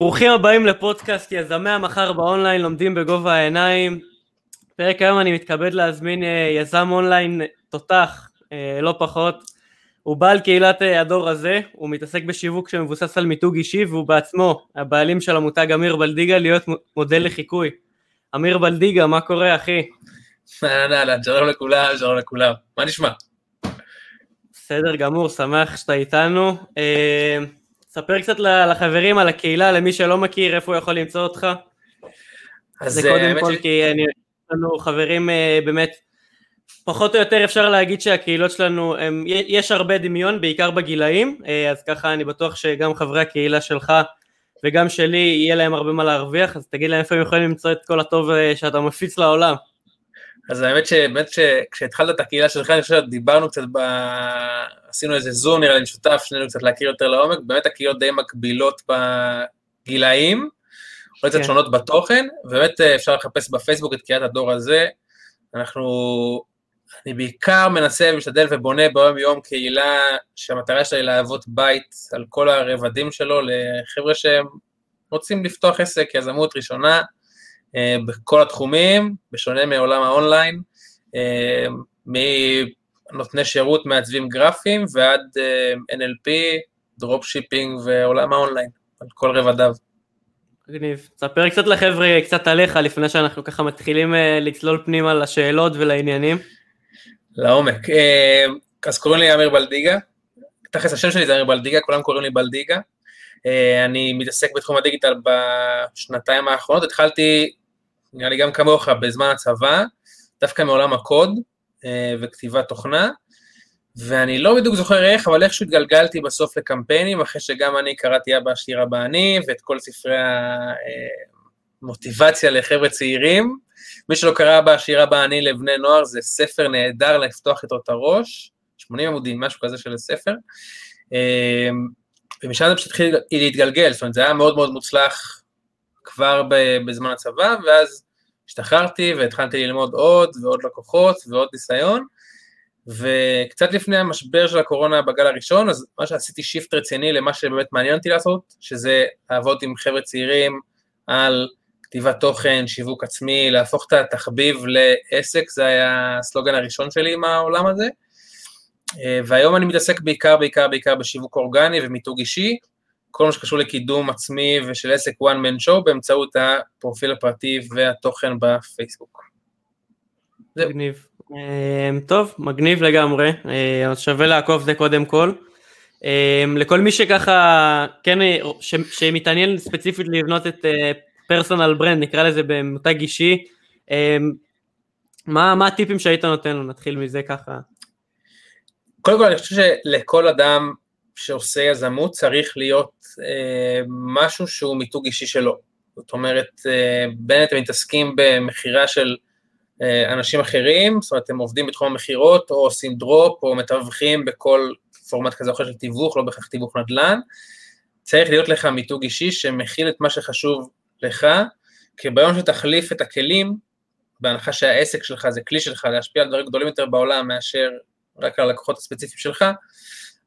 ברוכים הבאים לפודקאסט יזמי המחר באונליין לומדים בגובה העיניים. פרק היום אני מתכבד להזמין אה, יזם אונליין תותח, אה, לא פחות. הוא בעל קהילת אה, הדור הזה, הוא מתעסק בשיווק שמבוסס על מיתוג אישי והוא בעצמו הבעלים של המותג אמיר בלדיגה להיות מודל לחיקוי. אמיר בלדיגה, מה קורה אחי? אהלן אהלן, שלום לכולם, שלום לכולם. מה נשמע? בסדר גמור, שמח שאתה איתנו. ספר קצת לחברים על הקהילה, למי שלא מכיר, איפה הוא יכול למצוא אותך. אז זה קודם כל ש... כי אני, לנו חברים אה, באמת, פחות או יותר אפשר להגיד שהקהילות שלנו, הם, יש הרבה דמיון, בעיקר בגילאים, אה, אז ככה אני בטוח שגם חברי הקהילה שלך וגם שלי, יהיה להם הרבה מה להרוויח, אז תגיד להם איפה הם יכולים למצוא את כל הטוב אה, שאתה מפיץ לעולם. אז האמת שבאמת כשהתחלת את הקהילה שלך, אני חושב שדיברנו קצת, ב... עשינו איזה זום נראה לי משותף, שנינו קצת להכיר יותר לעומק, באמת הקהילות די מקבילות בגילאים, אולי קצת כן. שונות בתוכן, ובאמת אה, אפשר לחפש בפייסבוק את קהילת הדור הזה, אנחנו, אני בעיקר מנסה ומשתדל ובונה ביום יום קהילה שהמטרה שלה היא להוות בית על כל הרבדים שלו לחבר'ה שהם רוצים לפתוח עסק, יזמות ראשונה, בכל התחומים, בשונה מעולם האונליין, אה, מנותני שירות מעצבים גרפיים ועד אה, NLP, dropshipping ועולם האונליין, על כל רבדיו. מגניב. ספר קצת לחבר'ה, קצת עליך, לפני שאנחנו ככה מתחילים לצלול פנימה לשאלות ולעניינים. לעומק. אז קוראים לי אמיר בלדיגה, תכלס השם שלי זה אמיר בלדיגה, כולם קוראים לי בלדיגה. אני מתעסק בתחום הדיגיטל בשנתיים האחרונות, התחלתי נראה לי גם כמוך, בזמן הצבא, דווקא מעולם הקוד אה, וכתיבת תוכנה, ואני לא בדיוק זוכר איך, אבל איכשהו התגלגלתי בסוף לקמפיינים, אחרי שגם אני קראתי אבא עשיר אבא אני, ואת כל ספרי המוטיבציה לחבר'ה צעירים. מי שלא קרא אבא עשיר אבא אני לבני נוער, זה ספר נהדר לפתוח איתו את הראש, 80 עמודים, משהו כזה של ספר. אה, ומשם זה פשוט התחיל להתגלגל, זאת אומרת, זה היה מאוד מאוד מוצלח כבר בזמן הצבא, ואז השתחררתי והתחלתי ללמוד עוד ועוד לקוחות ועוד ניסיון, וקצת לפני המשבר של הקורונה בגל הראשון, אז מה שעשיתי שיפט רציני למה שבאמת מעניין אותי לעשות, שזה לעבוד עם חבר'ה צעירים על כתיבת תוכן, שיווק עצמי, להפוך את התחביב לעסק, זה היה הסלוגן הראשון שלי עם העולם הזה. והיום אני מתעסק בעיקר, בעיקר, בעיקר בשיווק אורגני ומיתוג אישי, כל מה שקשור לקידום עצמי ושל עסק one man show באמצעות הפרופיל הפרטי והתוכן בפייסבוק. מגניב. אמ, טוב, מגניב לגמרי, אמ, שווה לעקוב זה קודם כל. אמ, לכל מי שככה, כן, ש, שמתעניין ספציפית לבנות את פרסונל uh, ברנד, נקרא לזה במותג אישי, מה, מה הטיפים שהיית נותן לו? נתחיל מזה ככה. קודם כל אני חושב שלכל אדם שעושה יזמות צריך להיות אה, משהו שהוא מיתוג אישי שלו. זאת אומרת, אה, בין אתם מתעסקים במכירה של אה, אנשים אחרים, זאת אומרת, אתם עובדים בתחום המכירות, או עושים דרופ, או מתווכים בכל פורמט כזה או אחר של תיווך, לא בהכרח תיווך נדל"ן, צריך להיות לך מיתוג אישי שמכיל את מה שחשוב לך, כי ביום שתחליף את הכלים, בהנחה שהעסק שלך זה כלי שלך להשפיע על דברים גדולים יותר בעולם מאשר רק על הלקוחות הספציפיים שלך,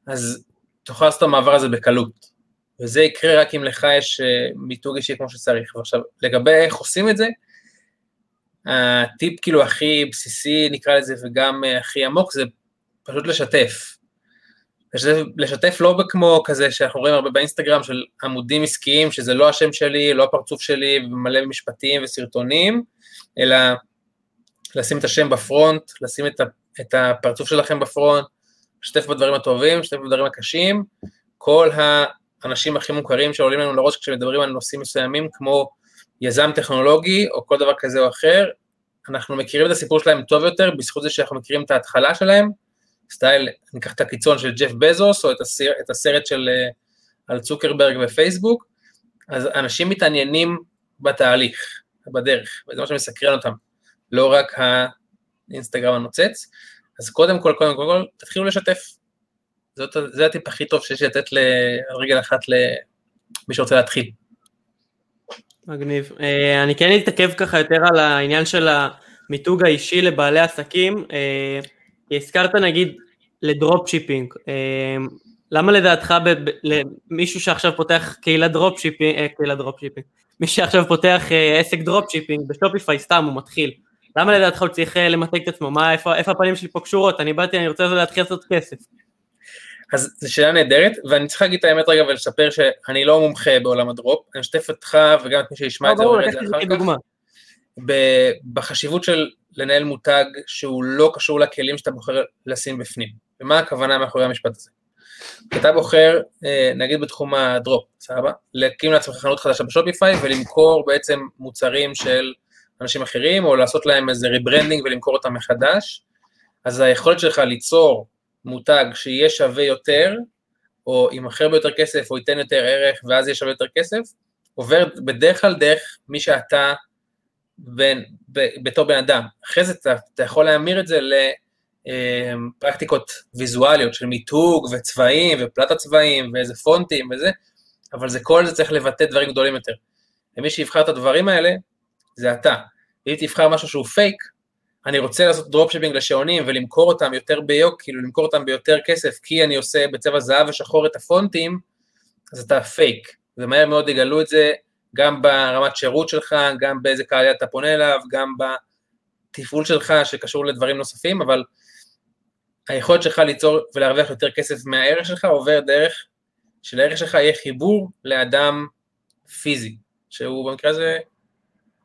אז תוכל לעשות את המעבר הזה בקלות. וזה יקרה רק אם לך יש אה, מיתוג אישי כמו שצריך. ועכשיו, לגבי איך עושים את זה, הטיפ כאילו הכי בסיסי נקרא לזה וגם אה, הכי עמוק זה פשוט לשתף. לשתף, לשתף לא כמו כזה שאנחנו רואים הרבה באינסטגרם של עמודים עסקיים שזה לא השם שלי, לא הפרצוף שלי, מלא משפטים וסרטונים, אלא לשים את השם בפרונט, לשים את הפרצוף שלכם בפרונט, לשתף בדברים הטובים, לשתף בדברים הקשים, כל האנשים הכי מוכרים שעולים לנו לראש כשמדברים על נושאים מסוימים, כמו יזם טכנולוגי או כל דבר כזה או אחר, אנחנו מכירים את הסיפור שלהם טוב יותר בזכות זה שאנחנו מכירים את ההתחלה שלהם, סטייל, ניקח את הקיצון של ג'ף בזוס או את, הסר, את הסרט של אה, על צוקרברג ופייסבוק, אז אנשים מתעניינים בתהליך, בדרך, וזה מה שמסקרן אותם, לא רק האינסטגרם הנוצץ. אז קודם כל, קודם כל, תתחילו לשתף. זאת, זה הטיפ הכי טוב שיש לתת על רגל אחת למי שרוצה להתחיל. מגניב. אה, אני כן אתעכב ככה יותר על העניין של המיתוג האישי לבעלי עסקים. אה, הזכרת נגיד ל dropshipping. אה, למה לדעתך מישהו שעכשיו פותח קהילת dropshipping, אה, קהילת dropshipping, מי שעכשיו פותח אה, עסק dropshipping ב Shopify סתם הוא מתחיל, למה לדעתך הוא צריך אה, למתג את עצמו, מה, איפה, איפה הפנים שלי פה קשורות, אני באתי, אני רוצה להתחיל לעשות כסף. אז זו שאלה נהדרת, ואני צריך להגיד את האמת רגע ולספר שאני לא מומחה בעולם ה drop, אני אשתף אותך וגם את מי שישמע את זה, ברור, לקחתי את זה כדוגמה. בחשיבות של לנהל מותג שהוא לא קשור לכלים שאתה בוחר לשים בפנים. ומה הכוונה מאחורי המשפט הזה? אתה בוחר, אה, נגיד בתחום ה drop, סבבה? להקים לעצמך חנות חדשה ב Shopify ולמכור בעצם מוצרים של אנשים אחרים, או לעשות להם איזה rebranding ולמכור אותם מחדש, אז היכולת שלך ליצור מותג שיהיה שווה יותר, או ימכר ביותר כסף, או ייתן יותר ערך, ואז יהיה שווה יותר כסף, עובר בדרך כלל דרך מי שאתה בין, ב, בתור בן אדם. אחרי זה אתה, אתה יכול להמיר את זה לפרקטיקות אמ, ויזואליות של מיתוג וצבעים ופלטת צבעים ואיזה פונטים וזה, אבל זה כל זה צריך לבטא דברים גדולים יותר. ומי שיבחר את הדברים האלה, זה אתה. אם תבחר משהו שהוא פייק, אני רוצה לעשות dropshipping לשעונים ולמכור אותם יותר ביוקר, כאילו למכור אותם ביותר כסף, כי אני עושה בצבע זהב ושחור את הפונטים, אז אתה פייק. ומהר מאוד יגלו את זה גם ברמת שירות שלך, גם באיזה קהל אתה פונה אליו, גם בתפעול שלך שקשור לדברים נוספים, אבל היכולת שלך ליצור ולהרוויח יותר כסף מהערך שלך עובר דרך שלערך שלך יהיה חיבור לאדם פיזי, שהוא במקרה הזה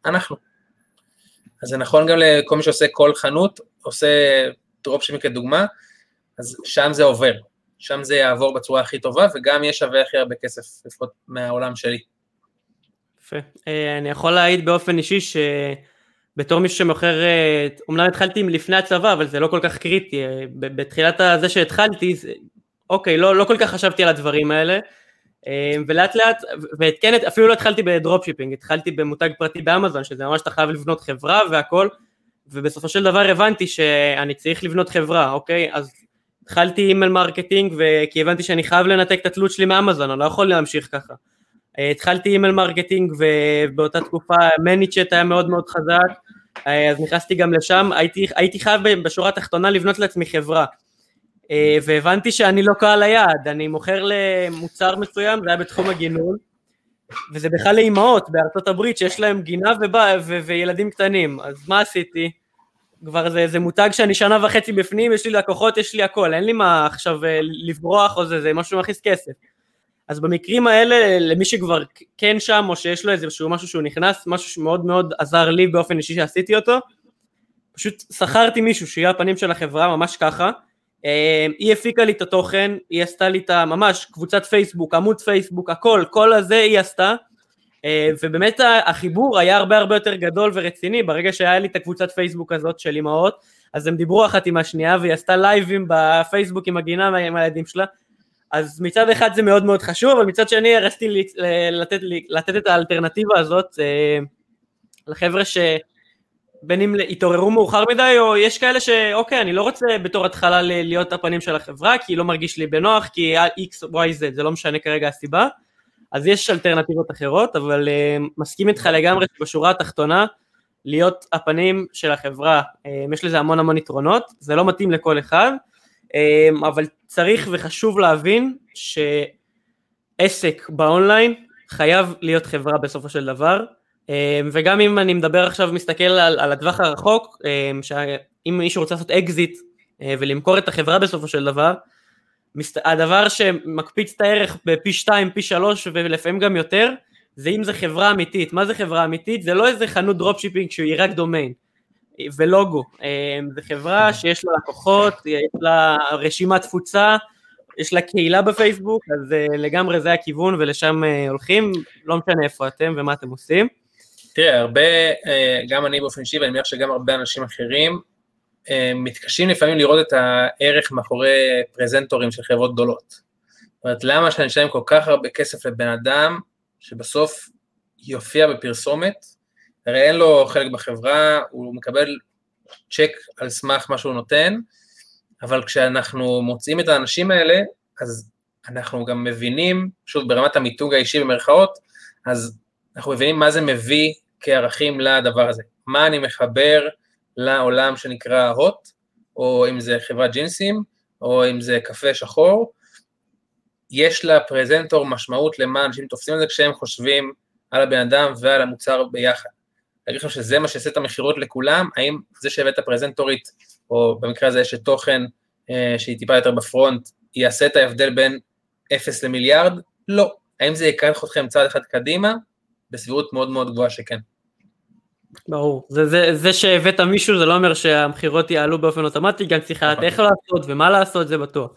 אנחנו. אז זה נכון גם לכל מי שעושה כל חנות, עושה דרופשיפים כדוגמה, אז שם זה עובר, שם זה יעבור בצורה הכי טובה, וגם יהיה שווה הכי הרבה כסף, לפחות מהעולם שלי. יפה. אה, אני יכול להעיד באופן אישי שבתור מישהו שמוכר, אה, אומנם התחלתי לפני הצבא, אבל זה לא כל כך קריטי. אה, בתחילת הזה שהתחלתי, אוקיי, לא, לא כל כך חשבתי על הדברים האלה. ולאט לאט, וכן, אפילו לא התחלתי ב dropshipping, התחלתי במותג פרטי באמזון, שזה ממש אתה חייב לבנות חברה והכל, ובסופו של דבר הבנתי שאני צריך לבנות חברה, אוקיי? אז התחלתי email marketing, כי הבנתי שאני חייב לנתק את התלות שלי מאמזון, אני לא יכול להמשיך ככה. אה, התחלתי email marketing ובאותה תקופה ManyChat היה מאוד מאוד חזק, אה, אז נכנסתי גם לשם, הייתי, הייתי חייב בשורה התחתונה לבנות לעצמי חברה. אה, והבנתי שאני לא קהל היעד, אני מוכר למוצר מסוים, זה היה בתחום הגינון, וזה בכלל לאימהות בארצות הברית שיש להם גינה ובא, ו- וילדים קטנים, אז מה עשיתי? כבר זה, זה מותג שאני שנה וחצי בפנים, יש לי לקוחות, יש לי הכל, אין לי מה עכשיו לברוח או זה, זה משהו שמכניס כסף. אז במקרים האלה, למי שכבר כן שם, או שיש לו איזשהו משהו שהוא נכנס, משהו שמאוד מאוד עזר לי באופן אישי שעשיתי אותו, פשוט שכרתי מישהו שיהיה הפנים של החברה, ממש ככה, אה, היא הפיקה לי את התוכן, היא עשתה לי את הממש קבוצת פייסבוק, עמוד פייסבוק, הכל, כל הזה היא עשתה, אה, ובאמת החיבור היה הרבה הרבה יותר גדול ורציני, ברגע שהיה לי את הקבוצת פייסבוק הזאת של אמהות, אז הם דיברו אחת עם השנייה, והיא עשתה לייבים בפייסבוק עם הגינה עם הילדים שלה, אז מצד אחד זה מאוד מאוד חשוב, אבל מצד שני רציתי לתת, לתת את האלטרנטיבה הזאת אה, לחבר'ה שבין אם התעוררו מאוחר מדי, או יש כאלה שאוקיי, אני לא רוצה בתור התחלה להיות הפנים של החברה, כי לא מרגיש לי בנוח, כי x, y, z, זה לא משנה כרגע הסיבה, אז יש אלטרנטיבות אחרות, אבל uh, מסכים איתך לגמרי שבשורה התחתונה, להיות הפנים של החברה, אה, יש לזה המון המון יתרונות, זה לא מתאים לכל אחד, אמ, אבל צריך וחשוב להבין שעסק באונליין חייב להיות חברה בסופו של דבר, וגם אם אני מדבר עכשיו, מסתכל על, על הטווח הרחוק, אמ, שאם מישהו רוצה לעשות אקזיט אה, ולמכור את החברה בסופו של דבר, הדבר שמקפיץ את הערך בפי 2, פי 3 ולפעמים גם יותר, זה אם זה חברה אמיתית. מה זה חברה אמיתית? זה לא איזה חנות dropshipping שהיא רק דומיין. ולוגו. אמ, זו חברה שיש לה לקוחות, יש לה רשימת תפוצה, יש לה קהילה בפייסבוק, אז אה, לגמרי זה הכיוון ולשם אה, הולכים, לא משנה איפה אתם ומה אתם עושים. תראה, הרבה, אה, גם אני באופן אישי, ואני מניח שגם הרבה אנשים אחרים, מתקשים לפעמים לראות את הערך מאחורי פרזנטורים של חברות גדולות. זאת אומרת, למה שאני אשלם כל כך הרבה כסף לבן אדם, שבסוף יופיע בפרסומת, הרי אין לו חלק בחברה, הוא מקבל צ'ק על סמך מה שהוא נותן, אבל כשאנחנו מוצאים את האנשים האלה, אז אנחנו גם מבינים, שוב ברמת המיתוג האישי במרכאות, אז אנחנו מבינים מה זה מביא כערכים לדבר הזה. מה אני מחבר לעולם שנקרא הוט, או אם זה חברת ג'ינסים, או אם זה קפה שחור, יש לפרזנטור משמעות למה אנשים תופסים את זה כשהם חושבים על הבן אדם ועל המוצר ביחד. להגיד לך שזה מה שיעשה את המכירות לכולם, האם זה שהבאת פרזנטורית, או במקרה הזה יש תוכן אה, שהיא טיפה יותר בפרונט, יעשה את ההבדל בין 0 למיליארד? לא. האם זה ייקח אתכם צעד אחד קדימה? בסבירות מאוד מאוד גבוהה שכן. ברור, זה, זה, זה שהבאת מישהו זה לא אומר שהמכירות יעלו באופן אוטומטי, גם צריך לדעת נכון. איך לעשות ומה לעשות, זה בטוח.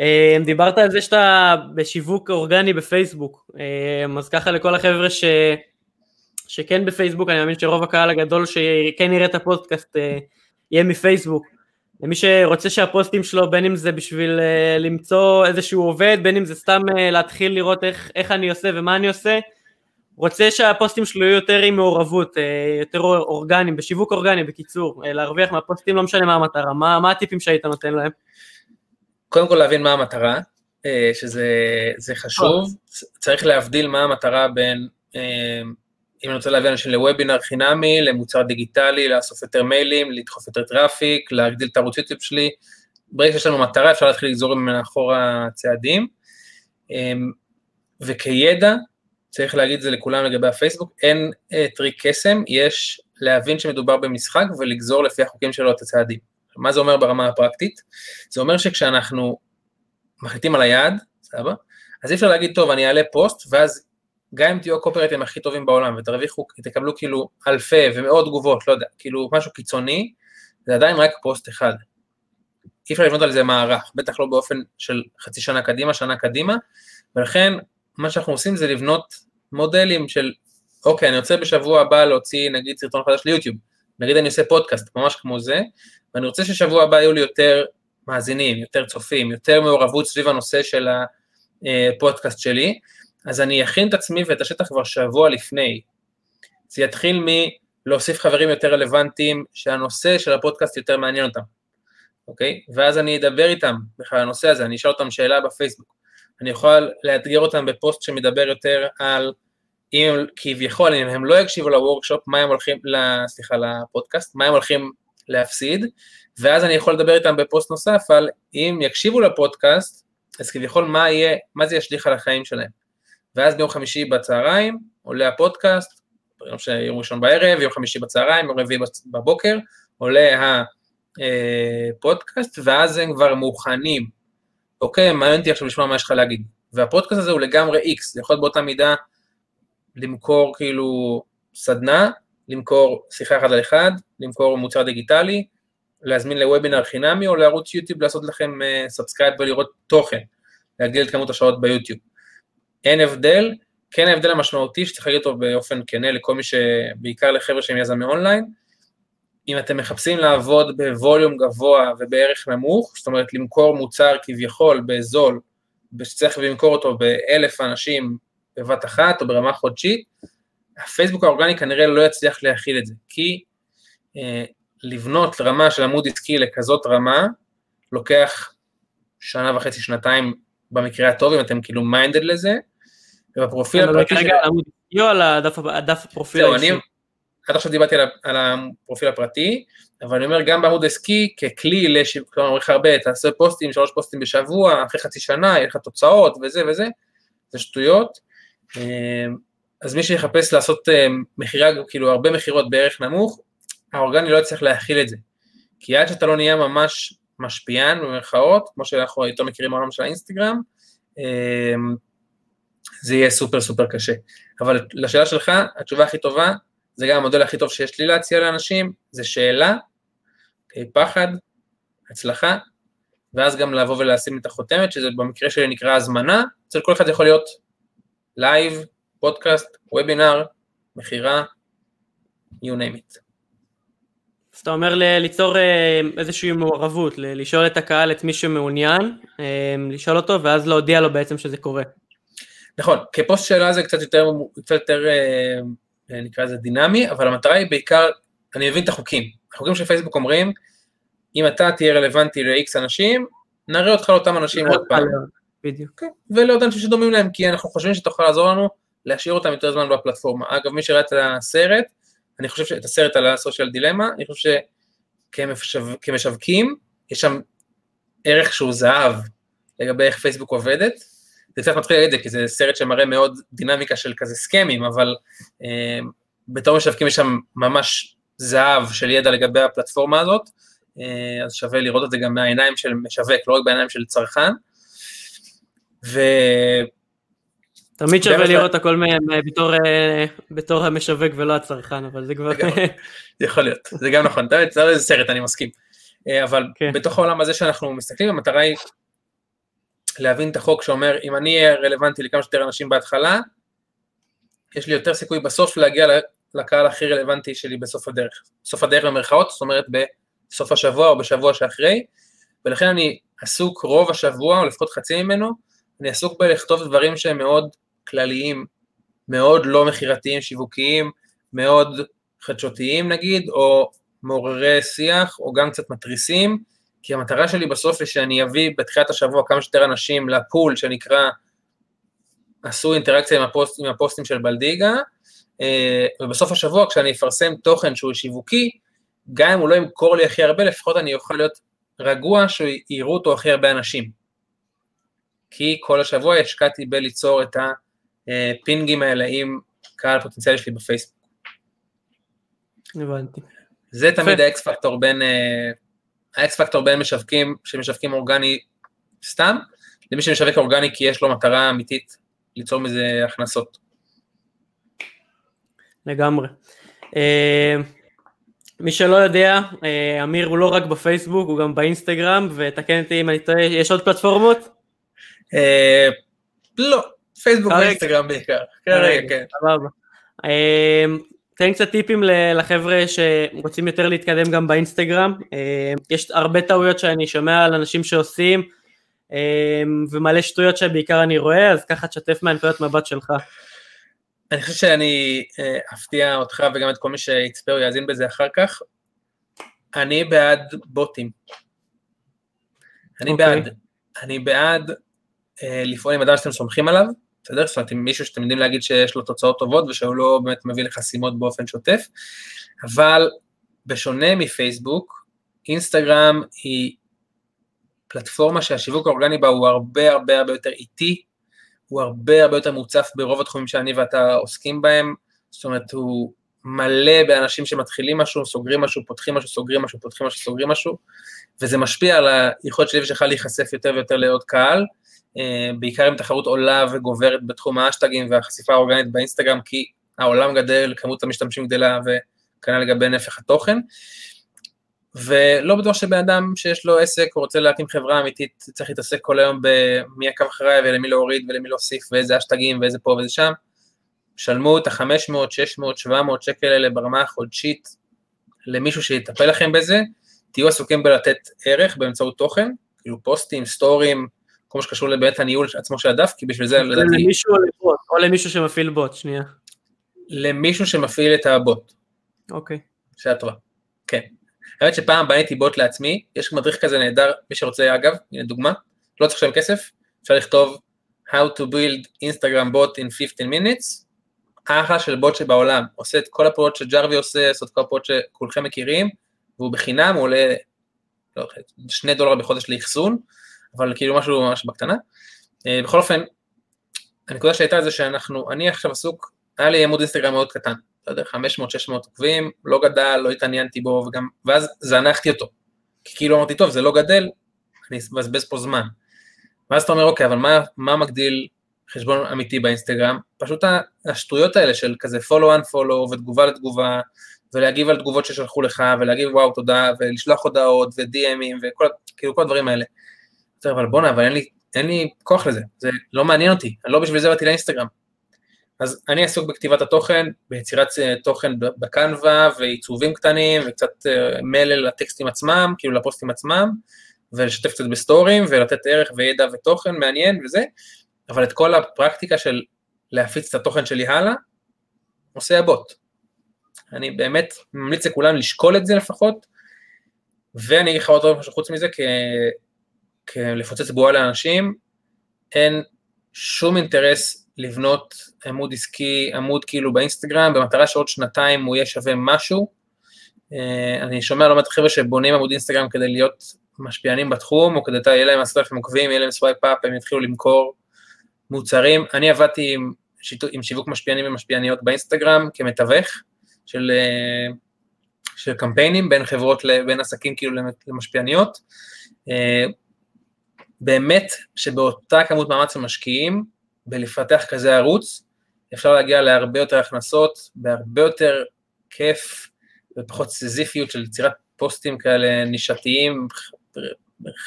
אה, דיברת על זה שאתה בשיווק אורגני בפייסבוק, אה, אז ככה לכל החבר'ה ש... שכן בפייסבוק, אני מאמין שרוב הקהל הגדול שכן יראה את הפודקאסט אה, יהיה מפייסבוק. למי שרוצה שהפוסטים שלו, בין אם זה בשביל למצוא איזשהו עובד, בין אם זה סתם להתחיל לראות איך, איך אני עושה ומה אני עושה, רוצה שהפוסטים שלו יהיו יותר עם מעורבות, יותר אורגניים, בשיווק אורגני בקיצור, להרוויח מהפוסטים, לא משנה מה המטרה, מה, מה הטיפים שהיית נותן להם? קודם כל להבין מה המטרה, אה, שזה חשוב, צריך להבדיל מה המטרה בין, אה, אם אני רוצה להביא אנשים לוובינר חינמי, למוצר דיגיטלי, לאסוף יותר מיילים, לדחוף יותר traffic, להגדיל את ערוץ יוטיוב שלי, ברגע שיש לנו מטרה אפשר להתחיל לגזור ממנה אחורה צעדים, אה, וכידע, צריך להגיד את זה לכולם לגבי הפייסבוק, אין טריק קסם, יש להבין שמדובר במשחק ולגזור לפי החוקים שלו את הצעדים. מה זה אומר ברמה הפרקטית? זה אומר שכשאנחנו מחליטים על היעד, סבבה? אז אי אפשר להגיד, טוב, אני אעלה פוסט, ואז גם אם תהיו הקופרטים הכי טובים בעולם ותרוויחו, תקבלו כאילו אלפי ומאות תגובות, לא יודע, כאילו משהו קיצוני, זה עדיין רק פוסט אחד. אי אפשר לבנות על זה מערך, בטח לא באופן של חצי שנה קדימה, שנה קדימה, ולכן מה שאנחנו עושים זה לבנות מודלים של, אוקיי, אני רוצה בשבוע הבא להוציא נגיד סרטון חדש ליוטיוב, נגיד אני עושה פודקאסט, ממש כמו זה, ואני רוצה ששבוע הבא יהיו לי יותר מאזינים, יותר צופים, יותר מעורבות סביב הנושא של הפודקאסט שלי, אז אני אכין את עצמי ואת השטח כבר שבוע לפני. זה יתחיל מלהוסיף חברים יותר רלוונטיים, שהנושא של הפודקאסט יותר מעניין אותם, אוקיי? ואז אני אדבר איתם בכלל על הנושא הזה, אני אשאל אותם שאלה בפייסבוק. אני יכול לאתגר אותם בפוסט שמדבר יותר על אם כביכול, אם הם לא יקשיבו לוורקשופ, מה הם הולכים, סליחה, לפודקאסט, מה הם הולכים להפסיד, ואז אני יכול לדבר איתם בפוסט נוסף על אם יקשיבו לפודקאסט, אז כביכול מה יהיה, מה זה ישליך על החיים שלהם. ואז ביום חמישי בצהריים עולה הפודקאסט, יום. יום ראשון בערב, יום חמישי בצהריים, יום רביעי בבוקר, עולה הפודקאסט, ואז הם כבר מוכנים. אוקיי, מעניין אותי עכשיו לשמוע מה יש לך להגיד. והפודקאסט הזה הוא לגמרי איקס, זה יכול להיות באותה מידה למכור כאילו סדנה, למכור שיחה אחד על אחד, למכור מוצר דיגיטלי, להזמין לוובינר חינמי או לערוץ יוטיוב לעשות לכם subscribe אה, ולראות תוכן, להגדיל את כמות השעות ביוטיוב. אין הבדל, כן ההבדל המשמעותי שצריך להגיד אותו באופן כנה לכל מי ש... בעיקר לחבר'ה שהם יזמי אונליין, אם אתם מחפשים לעבוד ב volume גבוה ובערך נמוך, זאת אומרת למכור מוצר כביכול בזול, שצריך למכור אותו באלף אנשים בבת אחת או ברמה חודשית, הפייסבוק האורגני כנראה לא יצליח להכיל את זה, כי אה, לבנות רמה של עמוד עסקי לכזאת רמה, לוקח שנה וחצי, שנתיים במקרה הטוב, אם אתם כאילו minded לזה, ובפרופיל הפרטי... רגע, על עמוד עסקי או על הדף הפרופיל האישי? עד עכשיו דיברתי על, על הפרופיל הפרטי, אבל אני אומר גם בעמוד עסקי ככלי לשיווק, כלומר, אומר הרבה, תעשה פוסטים, שלוש פוסטים בשבוע, אחרי חצי שנה, יהיה לך תוצאות וזה וזה, זה שטויות. אה, אז מי שיחפש לעשות אה, מכירה, כאילו הרבה מכירות בערך נמוך, האורגני לא יצטרך להכיל את זה. כי עד שאתה לא נהיה ממש משפיען במרכאות, כמו שאנחנו יותר מכירים בעולם של האינסטגרם, אה, זה יהיה סופר סופר קשה. אבל לשאלה שלך, התשובה הכי טובה, זה גם המודל הכי טוב שיש לי להציע לאנשים, זה שאלה, פחד, הצלחה, ואז גם לבוא ולשים את החותמת, שזה במקרה שלי נקרא הזמנה, אצל כל אחד יכול להיות לייב, פודקאסט, וובינר, מכירה, you name it. אז אתה אומר ליצור אה, איזושהי מעורבות, לשאול את הקהל, את מי שמעוניין, אה, לשאול אותו ואז להודיע לו בעצם שזה קורה. נכון, כפוסט שאלה זה קצת יותר, קצת יותר אה, נקרא לזה דינמי, אבל המטרה היא בעיקר, אני מבין את החוקים. החוקים של פייסבוק אומרים, אם אתה תהיה רלוונטי ל-X אנשים, נראה אותך לאותם אנשים עוד פעם. בדיוק. כן, ולעוד אנשים שדומים להם, כי אנחנו חושבים שתוכל לעזור לנו להשאיר אותם יותר זמן בפלטפורמה. אגב, מי שראה את הסרט, אני חושב שאת הסרט על הסושיאל דילמה, אני חושב שכמשווקים, יש שם ערך שהוא זהב. לגבי איך פייסבוק עובדת. זה קצת מתחיל להגיד את זה, כי זה סרט שמראה מאוד דינמיקה של כזה סכמים, אבל אה, בתור משווקים יש שם ממש זהב של ידע לגבי הפלטפורמה הזאת, אה, אז שווה לראות את זה גם מהעיניים של משווק, לא רק בעיניים של צרכן. ו... תמיד שווה לראות הכל בתור, אה, בתור המשווק ולא הצרכן, אבל זה כבר... יכול להיות, זה גם נכון, זה איזה סרט, אני מסכים. אה, אבל כן. בתוך העולם הזה שאנחנו מסתכלים, המטרה היא להבין את החוק שאומר, אם אני אהיה רלוונטי לכמה שיותר אנשים בהתחלה, יש לי יותר סיכוי בסוף להגיע לקהל הכי רלוונטי שלי בסוף הדרך. סוף הדרך במרכאות, זאת אומרת בסוף השבוע או בשבוע שאחרי, ולכן אני עסוק רוב השבוע, או לפחות חצי ממנו, אני עסוק בלכתוב דברים שהם מאוד כלליים, מאוד לא מכירתיים, שיווקיים, מאוד חדשותיים נגיד, או מעוררי שיח, או גם קצת מתריסים, כי המטרה שלי בסוף היא שאני אביא בתחילת השבוע כמה שיותר אנשים לפול שנקרא עשו אינטראקציה עם, הפוסט, עם הפוסטים של בלדיגה, אה, ובסוף השבוע כשאני אפרסם תוכן שהוא שיווקי, גם אם הוא לא ימכור לי הכי הרבה, לפחות אני אוכל להיות רגוע שיראו אותו הכי הרבה אנשים. כי כל השבוע השקעתי בליצור את הפינגים האלה עם קהל פוטנציאלי שלי בפייסבוק. הבנתי. זה תמיד ה X factor בין, ה X factor בין משווקים שמשווקים אורגני סתם, למי שמשווק אורגני כי יש לו מטרה אמיתית ליצור מזה הכנסות. לגמרי. אה, מי שלא יודע, אה, אמיר הוא לא רק בפייסבוק, הוא גם באינסטגרם, ותקן אותי אם אני טועה, יש עוד פלטפורמות? אה, לא, פייסבוק ואינסטגרם בעיקר. כרגע, כן. סבבה. תן קצת טיפים לחבר'ה שרוצים יותר להתקדם גם באינסטגרם. יש הרבה טעויות שאני שומע על אנשים שעושים, ומלא שטויות שבעיקר אני רואה, אז ככה תשתף מהנקודת מבט שלך. אני חושב שאני אה, אפתיע אותך וגם את כל מי שיצפה או יאזין בזה אחר כך. אני בעד בוטים. אני okay. אוקיי. בעד, אני בעד אה, לפעול עם אדם שאתם סומכים עליו, בסדר? זאת אומרת, עם מישהו שאתם יודעים להגיד שיש לו תוצאות טובות ושהוא לא באמת מביא לחסימות באופן שוטף, אבל בשונה מפייסבוק, אינסטגרם היא פלטפורמה שהשיווק האורגני בה הוא הרבה הרבה הרבה יותר איטי, הוא הרבה הרבה יותר מוצף ברוב התחומים שאני ואתה עוסקים בהם, זאת אומרת הוא מלא באנשים שמתחילים משהו, סוגרים משהו, פותחים משהו, סוגרים משהו, פותחים משהו, סוגרים משהו, וזה משפיע על היכולת שלי ושלך להיחשף יותר ויותר לעוד קהל, בעיקר אם תחרות עולה וגוברת בתחום האשטגים והחשיפה האורגנית באינסטגרם, כי העולם גדל, כמות המשתמשים גדלה וכנ"ל לגבי נפח התוכן. ולא בטוח שבן אדם שיש לו עסק, הוא רוצה להקים חברה אמיתית, צריך להתעסק כל היום במי עקב אחריי ולמי להוריד ולמי להוסיף ואיזה אשטגים ואיזה פה ואיזה שם. שלמו את ה-500, 600, 700 שקל האלה ברמה החודשית למישהו שיטפל לכם בזה, תהיו עסוקים בלתת ערך באמצעות תוכן, כאילו פוסטים, סטורים, כל מה שקשור לבית הניהול עצמו של הדף, כי בשביל זה לדעתי... למישהו או לבוט, או למישהו שמפעיל בוט, שנייה. למישהו שמפעיל את הבוט. אוקיי. שאלה טובה, כן. האמת שפעם בניתי בוט לעצמי, יש מדריך כזה נהדר, מי שרוצה אגב, הנה דוגמה, לא צריך לשלם כסף, אפשר לכתוב How to build Instagram bot in 15 minutes, אחלה של בוט שבעולם, עושה את כל הפעולות שג'רווי עושה, עושה את כל הפעולות שכולכם מכירים, והוא בחינם, הוא עולה לא, שני דולר בחודש לאחסון, אבל כאילו משהו ממש בקטנה. אה, בכל אופן, הנקודה שהייתה זה שאנחנו, אני עכשיו עסוק, היה לי עמוד אינסטגרם מאוד קטן, לא יודע, 500-600 עוקבים, לא גדל, לא התעניינתי בו, וגם, ואז זנחתי אותו. כי כאילו אמרתי, טוב, זה לא גדל, אני אבזבז פה זמן. ואז אתה אומר, אוקיי, אבל מה, מה מגדיל חשבון אמיתי באינסטגרם? פשוט השטויות האלה של כזה follow unfollow ותגובה לתגובה, ולהגיב על תגובות ששלחו לך, ולהגיב וואו תודה, ולשלוח הודעות ו-DMים וכל, כאילו כל הדברים האלה. אבל בואנה, אבל אין לי, אין לי כוח לזה, זה לא מעניין אותי, אני לא בשביל זה באתי לאינסטגרם. אז אני עסוק בכתיבת התוכן, ביצירת אה, תוכן בקנווה ועיצובים קטנים וקצת אה, מלל לטקסטים עצמם, כאילו לפוסטים עצמם, ולשתף קצת בסטורים ולתת ערך וידע ותוכן מעניין וזה, אבל את כל הפרקטיקה של להפיץ את התוכן שלי הלאה, עושה הבוט. אני באמת ממליץ לכולם לשקול את זה לפחות, ואני אגיד לך עוד משהו חוץ מזה, כלפוצץ בועה לאנשים, אין שום אינטרס לבנות עמוד עסקי, עמוד כאילו באינסטגרם, במטרה שעוד שנתיים הוא יהיה שווה משהו. אה, אני שומע לא מעט חבר'ה שבונים עמוד אינסטגרם כדי להיות משפיענים בתחום, או כדי יהיה להם עשרת אלפים עוקבים, יהיה להם swipe up, הם יתחילו למכור מוצרים. אני עבדתי עם, שיתו, עם שיווק משפיענים ומשפיעניות באינסטגרם כמתווך של, אה, של קמפיינים בין חברות, בין עסקים כאילו למשפיעניות. באמת שבאותה כמות מאמץ המשקיעים בלפתח כזה ערוץ, אפשר להגיע להרבה יותר הכנסות, בהרבה יותר כיף ופחות סזיפיות של יצירת פוסטים כאלה נישתיים,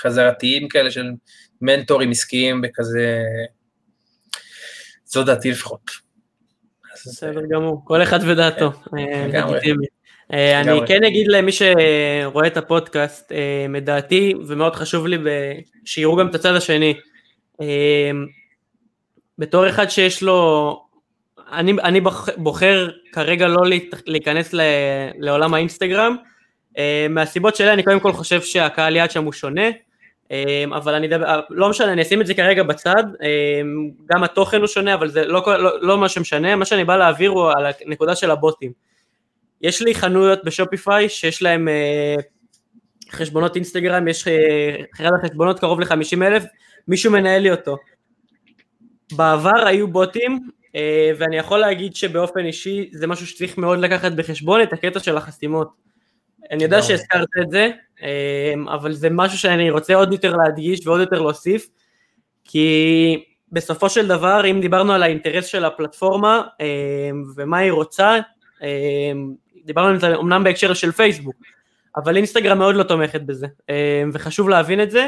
חזרתיים כאלה של מנטורים עסקיים וכזה, זו דעתי לפחות. בסדר גמור, כל אחד ודעתו. אה, לגמרי. אה, אני כן אגיד למי שרואה את הפודקאסט, מדעתי, אה, ומאוד חשוב לי שיראו גם את הצד השני. בתור אחד שיש לו, אני, אני בוחר כרגע לא להיכנס לעולם האינסטגרם, מהסיבות שלי אני קודם כל חושב שהקהל יעד שם הוא שונה, אבל אני דבר, לא משנה, אני אשים את זה כרגע בצד, גם התוכן הוא שונה, אבל זה לא, לא, לא מה שמשנה, מה שאני בא להעביר הוא על הנקודה של הבוטים. יש לי חנויות בשופיפיי שיש להם אה, חשבונות אינסטגרם, יש אה, אחד החשבונות קרוב ל-50 אלף, מישהו מנהל לי אותו. בעבר היו בוטים, אה, ואני יכול להגיד שבאופן אישי זה משהו שצריך מאוד לקחת בחשבון, את הקטע של החסימות. אני יודע שהזכרת את זה, אה, אבל זה משהו שאני רוצה עוד יותר להדגיש ועוד יותר להוסיף, כי בסופו של דבר, אם דיברנו על האינטרס של הפלטפורמה אה, ומה היא רוצה, אה, דיברנו על זה אמנם בהקשר של פייסבוק, אבל אינסטגרם מאוד לא תומכת בזה, אה, וחשוב להבין את זה,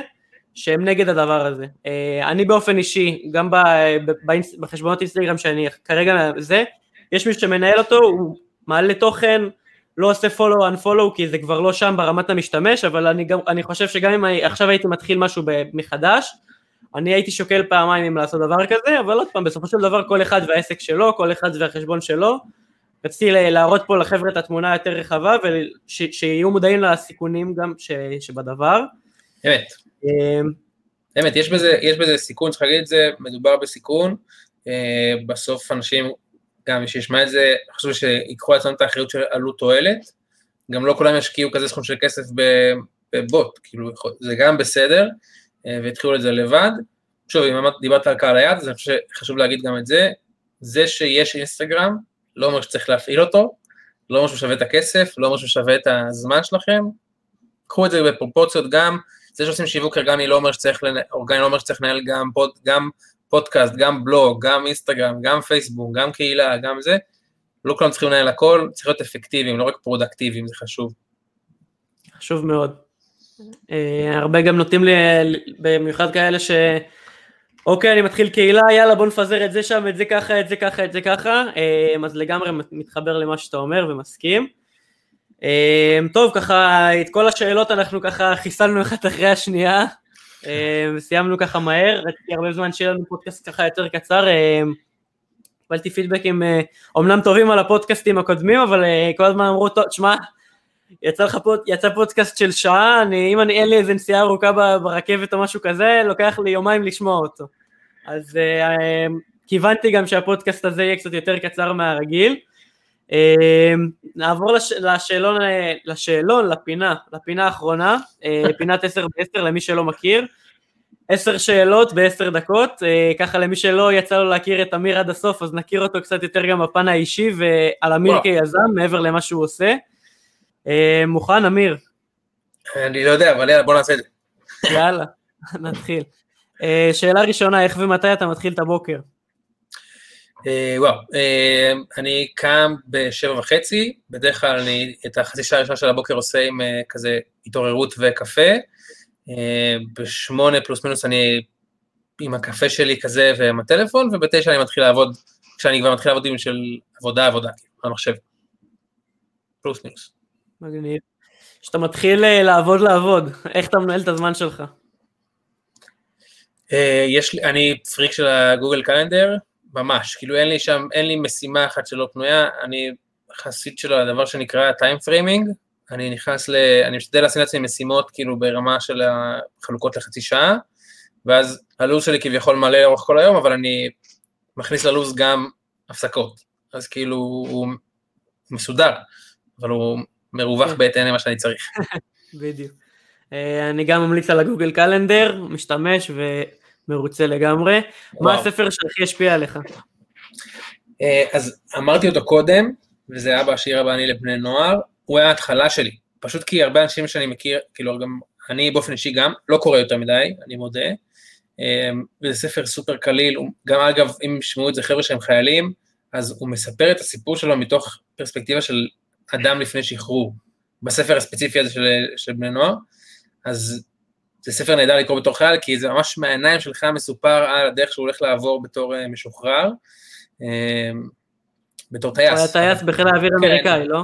שהם נגד הדבר הזה. אה, אני באופן אישי, גם בחשבונות אינסטגרם שאני כרגע זה, יש מישהו שמנהל אותו, הוא מעלה תוכן, לא עושה follow unfollow כי זה כבר לא שם ברמת המשתמש, אבל אני, גם, אני חושב שגם אם עכשיו הייתי מתחיל משהו מחדש, אני הייתי שוקל פעמיים אם לעשות דבר כזה, אבל עוד פעם, בסופו של דבר כל אחד והעסק שלו, כל אחד והחשבון שלו, רציתי להראות פה לחבר'ה את התמונה היותר רחבה ושיהיו מודעים לסיכונים גם ש, שבדבר. אמת. אמ, אמת, יש בזה, יש בזה סיכון, צריך להגיד את זה, מדובר בסיכון, אה, בסוף אנשים, גם מי שישמע את זה, חשוב שיקחו לעצמם את האחריות של עלות תועלת, גם לא כולם ישקיעו כזה סכום של כסף בבוט, כאילו זה גם בסדר, אה, והתחילו את זה לבד. שוב, אם דיברת על קהל היד, אז אני חושב שחשוב להגיד גם את זה, זה שיש אינסטגרם, לא אומר שצריך להפעיל אותו, לא אומר שהוא שווה את הכסף, לא אומר שהוא שווה את הזמן שלכם, קחו את זה בפרופורציות גם, זה שעושים שיווק ארגני לא אומר שצריך, אורגני לא אומר שצריך לנהל גם, פוד, גם פודקאסט, גם בלוג, גם אינסטגרם, גם פייסבוק, גם קהילה, גם זה, לא כולם צריכים לנהל הכל, צריך להיות אפקטיביים, לא רק פרודקטיביים, זה חשוב. חשוב מאוד. אה, הרבה גם נוטים לי, במיוחד כאלה ש... אוקיי, אני מתחיל קהילה, יאללה בוא נפזר את זה שם, את זה ככה, את זה ככה, את זה ככה, אמ, אז לגמרי מתחבר למה שאתה אומר ומסכים. אמ, טוב, ככה, את כל השאלות אנחנו ככה חיסלנו אחת אחרי השנייה, אמ, סיימנו ככה מהר, רציתי הרבה זמן שיהיה לנו פודקאסט ככה יותר קצר, קיבלתי פידבקים אומנם טובים על הפודקאסטים הקודמים, אבל אה, כל הזמן אמרו, שמע, יצא לך פוד, יצא פודקאסט של שעה, אני, אם אני, אין לי איזה נסיעה ארוכה ברכבת או משהו כזה, לוקח לי יומיים לשמוע אותו. אז uh, כיוונתי גם שהפודקאסט הזה יהיה קצת יותר קצר מהרגיל. Uh, נעבור לש, לשאלון, לשאלון, לפינה, לפינה האחרונה, פינת 10 ב-10 למי שלא מכיר. עשר שאלות בעשר דקות, ככה למי שלא יצא לו להכיר את אמיר עד הסוף, אז נכיר אותו קצת יותר גם בפן האישי ועל אמיר כיזם, מעבר למה שהוא עושה. אה, מוכן, אמיר? אני לא יודע, אבל יאללה, בוא נעשה את זה. יאללה, נתחיל. אה, שאלה ראשונה, איך ומתי אתה מתחיל את הבוקר? אה, וואו, אני קם בשבע וחצי, בדרך כלל אני את החצי שעה הראשונה של הבוקר עושה עם כזה התעוררות וקפה, בשמונה פלוס מינוס אני עם הקפה שלי כזה ועם הטלפון, ובתשע אני מתחיל לעבוד, כשאני כבר מתחיל לעבוד עם של עבודה עבודה, המחשב, פלוס מינוס. מגניב. כשאתה מתחיל אה, לעבוד לעבוד, איך אתה מנהל את הזמן שלך? אה, יש לי, אני פריק של הגוגל קלנדר, ממש, כאילו אין לי שם, אין לי משימה אחת שלא פנויה, אני חסיד של הדבר שנקרא time framing, אני נכנס ל... אני משתדל לשים לעצמי משימות כאילו ברמה של החלוקות לחצי שעה, ואז הלו"ז שלי כביכול מלא לאורך כל היום, אבל אני מכניס ללו"ז גם הפסקות, אז כאילו הוא מסודר, אבל הוא מרווח כן. בהתאם למה שאני צריך. בדיוק. אני גם ממליץ על ה Google Calendar, משתמש ומרוצה לגמרי. וואו. מה הספר שהכי השפיע עליך? אז אמרתי אותו קודם, וזה אבא עשיר אבא אני לבני נוער, הוא היה ההתחלה שלי. פשוט כי הרבה אנשים שאני מכיר, כאילו גם אני באופן אישי גם, לא קורא יותר מדי, אני מודה. וזה ספר סופר קליל, גם אגב, אם ישמעו את זה חבר'ה שהם חיילים, אז הוא מספר את הסיפור שלו מתוך פרספקטיבה של אדם לפני שחרור, בספר הספציפי הזה של, של בני נוער, אז זה ספר נהדר לקרוא בתור חייל, כי זה ממש מהעיניים של חייל מסופר על הדרך שהוא הולך לעבור בתור uh, משוחרר, uh, בתור טייס. הוא היה טייס בחיל האוויר כן. האמריקאי, לא?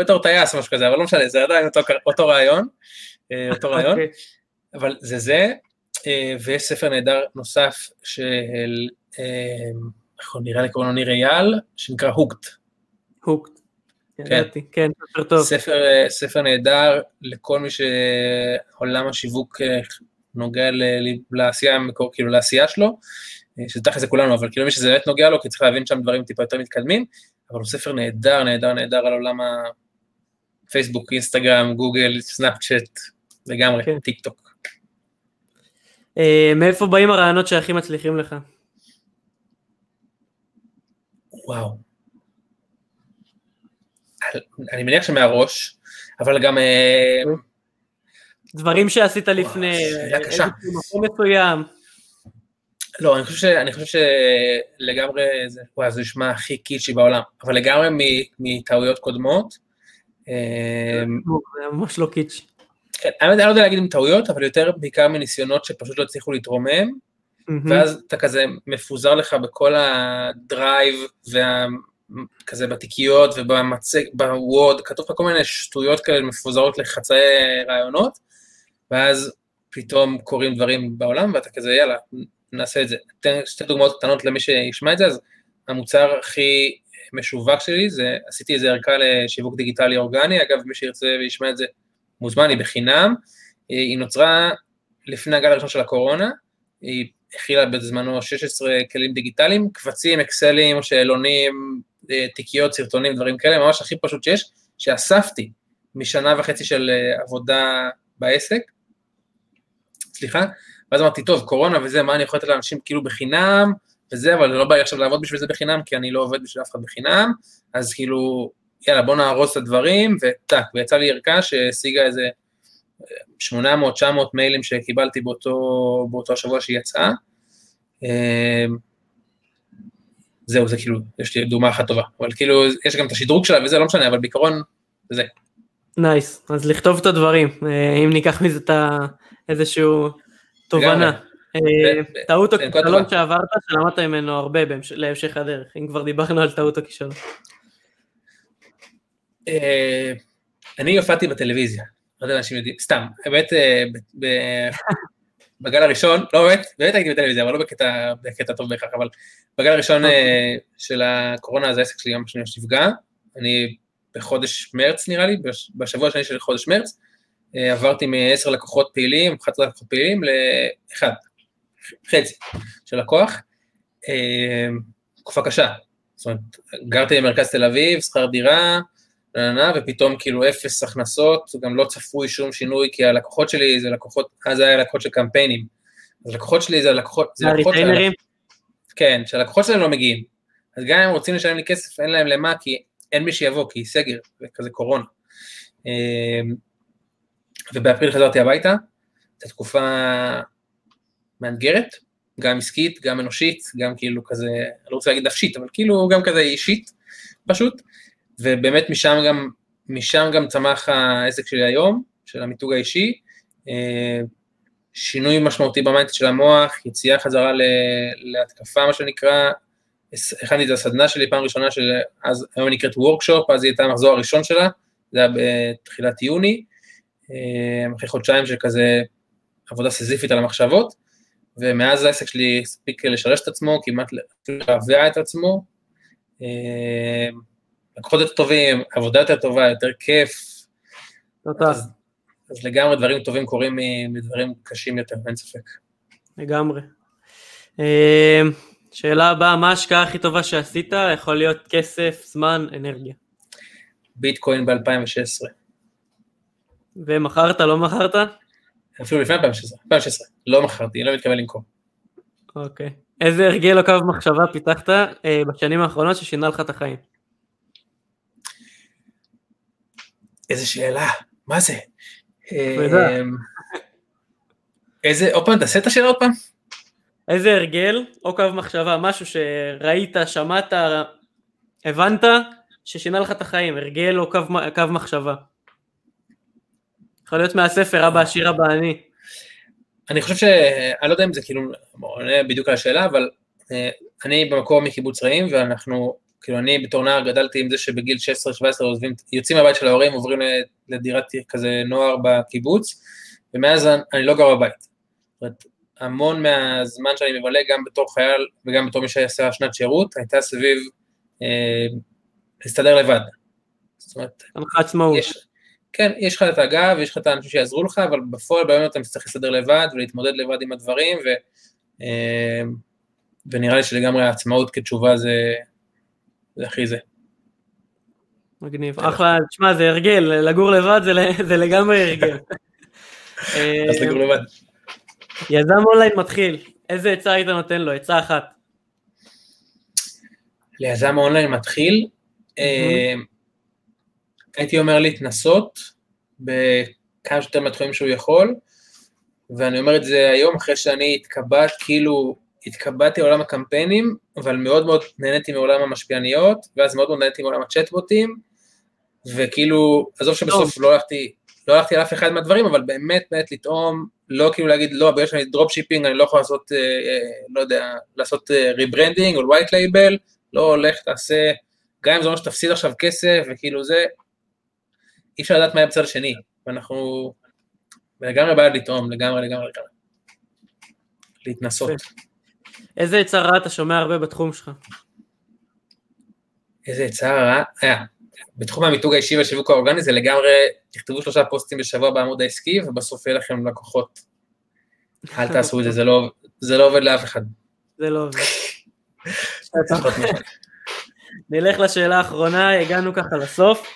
בתור טייס, משהו כזה, אבל לא משנה, זה עדיין אותו, רעיון, אותו רעיון, okay. אוקיי. אבל זה זה, uh, ויש ספר נהדר נוסף של, נכון, נראה לי קוראים לו ניר אייל, שנקרא הוקט. הוקט. כן, כן, ספר טוב. ספר, ספר נהדר לכל מי שעולם השיווק אה, נוגע לעשייה המקור, כאילו לעשייה שלו, אה, שזה תכף זה כולנו, אבל כאילו מי שזה באמת נוגע לו, כי צריך להבין שם דברים טיפה יותר מתקדמים, אבל הוא ספר נהדר, נהדר, נהדר על עולם הפייסבוק, אינסטגרם, גוגל, סנאפצ'אט, לגמרי, כן. טיק טוק. אה, מאיפה באים הרעיונות שהכי מצליחים לך? וואו. אני מניח שמהראש, אבל גם... אה, דברים שעשית לפני, שאלה קשה. מקום מסוים. לא, אני חושב, ש, אני חושב שלגמרי, זה, וואי, זה נשמע הכי קיצ'י בעולם, אבל לגמרי מטעויות קודמות. אה, זה ממש לא קיצ'י. כן, אני לא יודע להגיד עם טעויות, אבל יותר בעיקר מניסיונות שפשוט לא הצליחו להתרומם, ואז אתה כזה מפוזר לך בכל הדרייב וה... כזה בתיקיות ובמצג, בווד, כתוב לך כל מיני שטויות כאלה מפוזרות לחצאי רעיונות, ואז פתאום קורים דברים בעולם, ואתה כזה, יאללה, נעשה את זה. אתן שתי דוגמאות קטנות למי שישמע את זה, אז המוצר הכי משווק שלי, זה, עשיתי איזה ערכה לשיווק דיגיטלי אורגני, אגב, מי שירצה וישמע את זה, מוזמן, היא בחינם, היא נוצרה לפני הגל הראשון של הקורונה, היא הכילה בזמנו 16 כלים דיגיטליים, קבצים, אקסלים, שאלונים, תיקיות, סרטונים, דברים כאלה, ממש הכי פשוט שיש, שאספתי משנה וחצי של אה, עבודה בעסק, סליחה, ואז אמרתי, טוב, קורונה וזה, מה אני יכול לתת לאנשים כאילו בחינם, וזה, אבל לא בא לי עכשיו לעבוד בשביל זה בחינם, כי אני לא עובד בשביל אף אחד בחינם, אז כאילו, יאללה, בוא נהרוס את הדברים, וטאק, ויצא לי ערכה שהשיגה איזה 800-900 מיילים שקיבלתי באותו, באותו השבוע שהיא יצאה. זהו, זה כאילו, יש לי דוגמה אחת טובה, אבל כאילו, יש גם את השדרוג שלה וזה, לא משנה, אבל בעיקרון, זה. nice, nice. אז לכתוב את הדברים, אה, אם ניקח מזה את איזשהו תובנה. אה, טעות או כישלון שעברת, שלמדת ממנו הרבה להמשך הדרך, אם כבר דיברנו על טעות או כישלון. אה, אני הופעתי בטלוויזיה, לא יודע אנשים יודעים, סתם, באמת, בגל הראשון, לא באמת, באמת הייתי בטלוויזיה, אבל לא בקטע, בקטע טוב בהכרח, אבל בגל הראשון אוקיי. uh, של הקורונה, אז העסק שלי גם שנייה נפגע, אני בחודש מרץ נראה לי, בשבוע השני של חודש מרץ, uh, עברתי מ-10 לקוחות פעילים, 11 לקוחות פעילים, לאחד, חצי של לקוח, uh, תקופה קשה, זאת אומרת, גרתי במרכז תל אביב, שכר דירה, ופתאום כאילו אפס הכנסות, גם לא צפוי שום שינוי, כי הלקוחות שלי זה לקוחות, אז זה היה לקוחות של קמפיינים. אז לקוחות שלי זה לקוחות, זה לקוחות שלהם, כן, שהלקוחות שלהם לא מגיעים. אז גם אם הם רוצים לשלם לי כסף, אין להם למה, כי אין מי שיבוא, כי סגר, וכזה קורונה. אמ, ובאפריל חזרתי הביתה, זו תקופה מאתגרת, גם עסקית, גם אנושית, גם כאילו כזה, אני לא רוצה להגיד נפשית, אבל כאילו גם כזה אישית, פשוט. ובאמת משם גם, משם גם צמח העסק שלי היום, של המיתוג האישי, אה, שינוי משמעותי במיינדט של המוח, יציאה חזרה להתקפה, מה שנקרא, הכנתי את הסדנה שלי פעם ראשונה, שאז היום היא נקראת וורקשופ, אז היא הייתה המחזור הראשון שלה, זה היה בתחילת יוני, אה, אחרי חודשיים של כזה עבודה סזיפית על המחשבות, ומאז העסק שלי הספיק לשרש את עצמו, כמעט להביע את עצמו, אה, לקוחות יותר טובים, עבודה יותר טובה, יותר כיף. תודה. אז, אז לגמרי דברים טובים קורים מדברים קשים יותר, אין ספק. לגמרי. אה, שאלה הבאה, מה ההשקעה הכי טובה שעשית? יכול להיות כסף, זמן, אנרגיה. ביטקוין ב-2016. ומכרת, לא מכרת? אפילו לפני 2016, 2016, לא מכרתי, לא מתכוון למכור. אוקיי. איזה הרגל או קו מחשבה פיתחת אה, בשנים האחרונות ששינה לך את החיים? איזה שאלה, מה זה? אמ, איזה, עוד פעם, תעשה את השאלה עוד פעם. איזה הרגל או קו מחשבה, משהו שראית, שמעת, הבנת, ששינה לך את החיים, הרגל או קו, קו מחשבה. יכול להיות מהספר אבא עשיר אבא אני. אני חושב ש... אני לא יודע אם זה כאילו עונה בדיוק על השאלה, אבל אה, אני במקור מקיבוץ רעים, ואנחנו, כאילו אני בתור נער גדלתי עם זה שבגיל 16-17 עוזבים, יוצאים מהבית של ההורים, עוברים לדירת כזה נוער בקיבוץ, ומאז אני לא גר בבית. המון מהזמן שאני מבלה, גם בתור חייל וגם בתור מי שעשה שנת שירות, הייתה סביב אה, להסתדר לבד. זאת אומרת, עצמאות. כן, יש לך את הגב, יש לך את האנשים שיעזרו לך, אבל בפועל באמת אתה צריך להסתדר לבד ולהתמודד לבד עם הדברים, ו, אה, ונראה לי שלגמרי העצמאות כתשובה זה, זה הכי זה. מגניב, אחלה, תשמע זה הרגל, לגור לבד זה, לגמרי הרגל. אז לגור לבד. יזם אונליין מתחיל, איזה עצה היית נותן לו? עצה אחת. ליזם אונליין מתחיל, אה, הייתי אומר להתנסות בכמה שיותר מהתחומים שהוא יכול, ואני אומר את זה היום אחרי שאני התקבעת, כאילו התקבעתי לעולם הקמפיינים, אבל מאוד מאוד נהניתי מעולם המשפיעניות, ואז מאוד מאוד נהניתי מעולם הצ'טבוטים, וכאילו, עזוב שבסוף לא הלכתי, לא הלכתי על אף אחד מהדברים, אבל באמת באמת לטעום, לא כאילו להגיד, לא, בגלל שאני drop shipping אני לא יכול לעשות, אה, אה, לא יודע, לעשות rebranding או white label, לא הולך, תעשה, גם אם זה אומר שתפסיד עכשיו כסף, וכאילו זה, אי אפשר לדעת מה יהיה בצד השני, ואנחנו לגמרי בעד לטעום, לגמרי, לגמרי, לגמרי. להתנסות. איזה עצה רעה אתה שומע הרבה בתחום שלך? איזה עצה רעה? היה. אה, בתחום המיתוג האישי והשיווק האורגני זה לגמרי, תכתבו שלושה פוסטים בשבוע בעמוד העסקי, ובסוף יהיה לכם לקוחות. אל תעשו את זה, זה לא, זה לא עובד לאף אחד. זה לא עובד. נלך לשאלה האחרונה, הגענו ככה לסוף.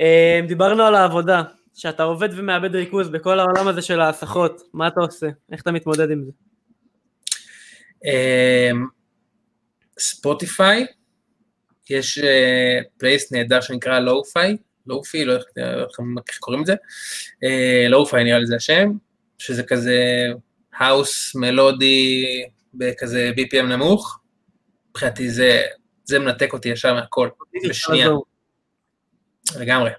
אה, דיברנו על העבודה, שאתה עובד ומאבד ריכוז בכל העולם הזה של ההסחות, מה אתה עושה? איך אתה מתמודד עם זה? אה, ספוטיפיי, יש פלייליסט אה, נהדר שנקרא lo-fi, lo-fi, לא יודע איך קוראים לזה, lo-fi נראה לי זה השם, שזה כזה האוס מלודי בכזה BPM נמוך, מבחינתי זה, זה מנתק אותי ישר מהכל, בשנייה. לגמרי.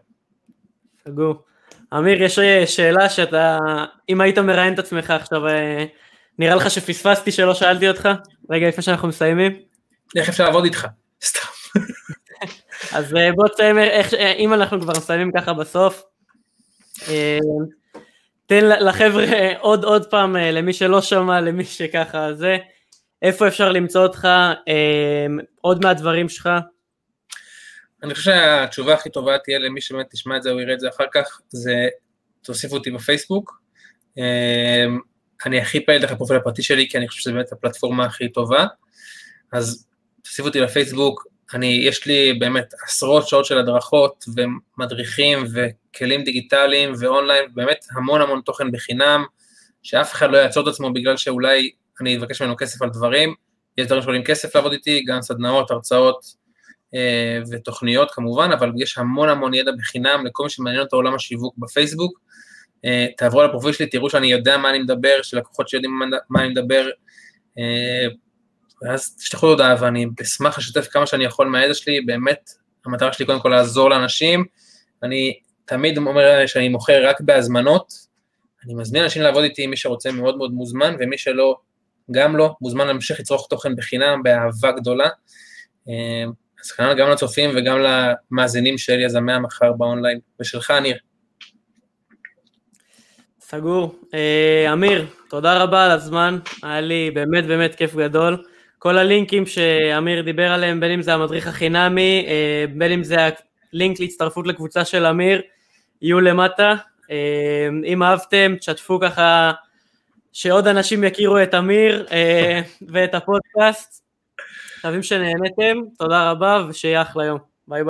סגור. אמיר, יש שאלה שאתה, אם היית מראיין את עצמך עכשיו, אה, נראה לך שפספסתי שלא שאלתי אותך? רגע, לפני שאנחנו מסיימים. איך אפשר לעבוד איתך? סתם. אז אה, בוא תסיים, אה, אם אנחנו כבר מסיימים ככה בסוף, תן לחבר'ה עוד עוד פעם, למי שלא שמע, למי שככה זה, איפה אפשר למצוא אותך, עוד מהדברים שלך, אני חושב שהתשובה הכי טובה תהיה למי שבאמת תשמע את זה או יראה את זה אחר כך, זה תוסיפו אותי בפייסבוק. אני הכי פעיל דרך הפרופיל הפרטי שלי, כי אני חושב שזו באמת הפלטפורמה הכי טובה. אז תוסיפו אותי לפייסבוק, אני, יש לי באמת עשרות שעות של הדרכות ומדריכים וכלים דיגיטליים ואונליין, באמת המון המון תוכן בחינם, שאף אחד לא יעצור את עצמו בגלל שאולי אני אבקש ממנו כסף על דברים, יש דברים שעולים כסף לעבוד איתי, גם סדנאות, הרצאות, אה, ותוכניות כמובן, אבל יש המון המון ידע בחינם לכל מי שמעניין אותו עולם השיווק בפייסבוק. אה, תעברו על הפרופיל שלי, תראו שאני יודע מה אני מדבר, שלקוחות שיודעים מה אני מדבר, אה, ואז תשלחו הודעה ואני אשמח לשתף כמה שאני יכול מהידע שלי, באמת, המטרה שלי קודם כל לעזור לאנשים, אני תמיד אומר שאני מוכר רק בהזמנות, אני מזמין אנשים לעבוד איתי, מי שרוצה מאוד מאוד מוזמן, ומי שלא, גם לא, מוזמן להמשיך לצרוך תוכן בחינם, באהבה גדולה. אז כנראה גם לצופים וגם למאזינים של יזמי המחר באונליין, ושלך, ניר. סגור. אה, אמיר, תודה רבה על הזמן, היה לי באמת באמת כיף גדול. כל הלינקים שאמיר דיבר עליהם, בין אם זה המדריך החינמי, אה, בין אם זה הלינק להצטרפות לקבוצה של אמיר, יהיו למטה. אה, אם אהבתם, תשתפו ככה שעוד אנשים יכירו את אמיר ואת הפודקאסט. מקווים שנהנתם, תודה רבה ושיהיה אחלה יום.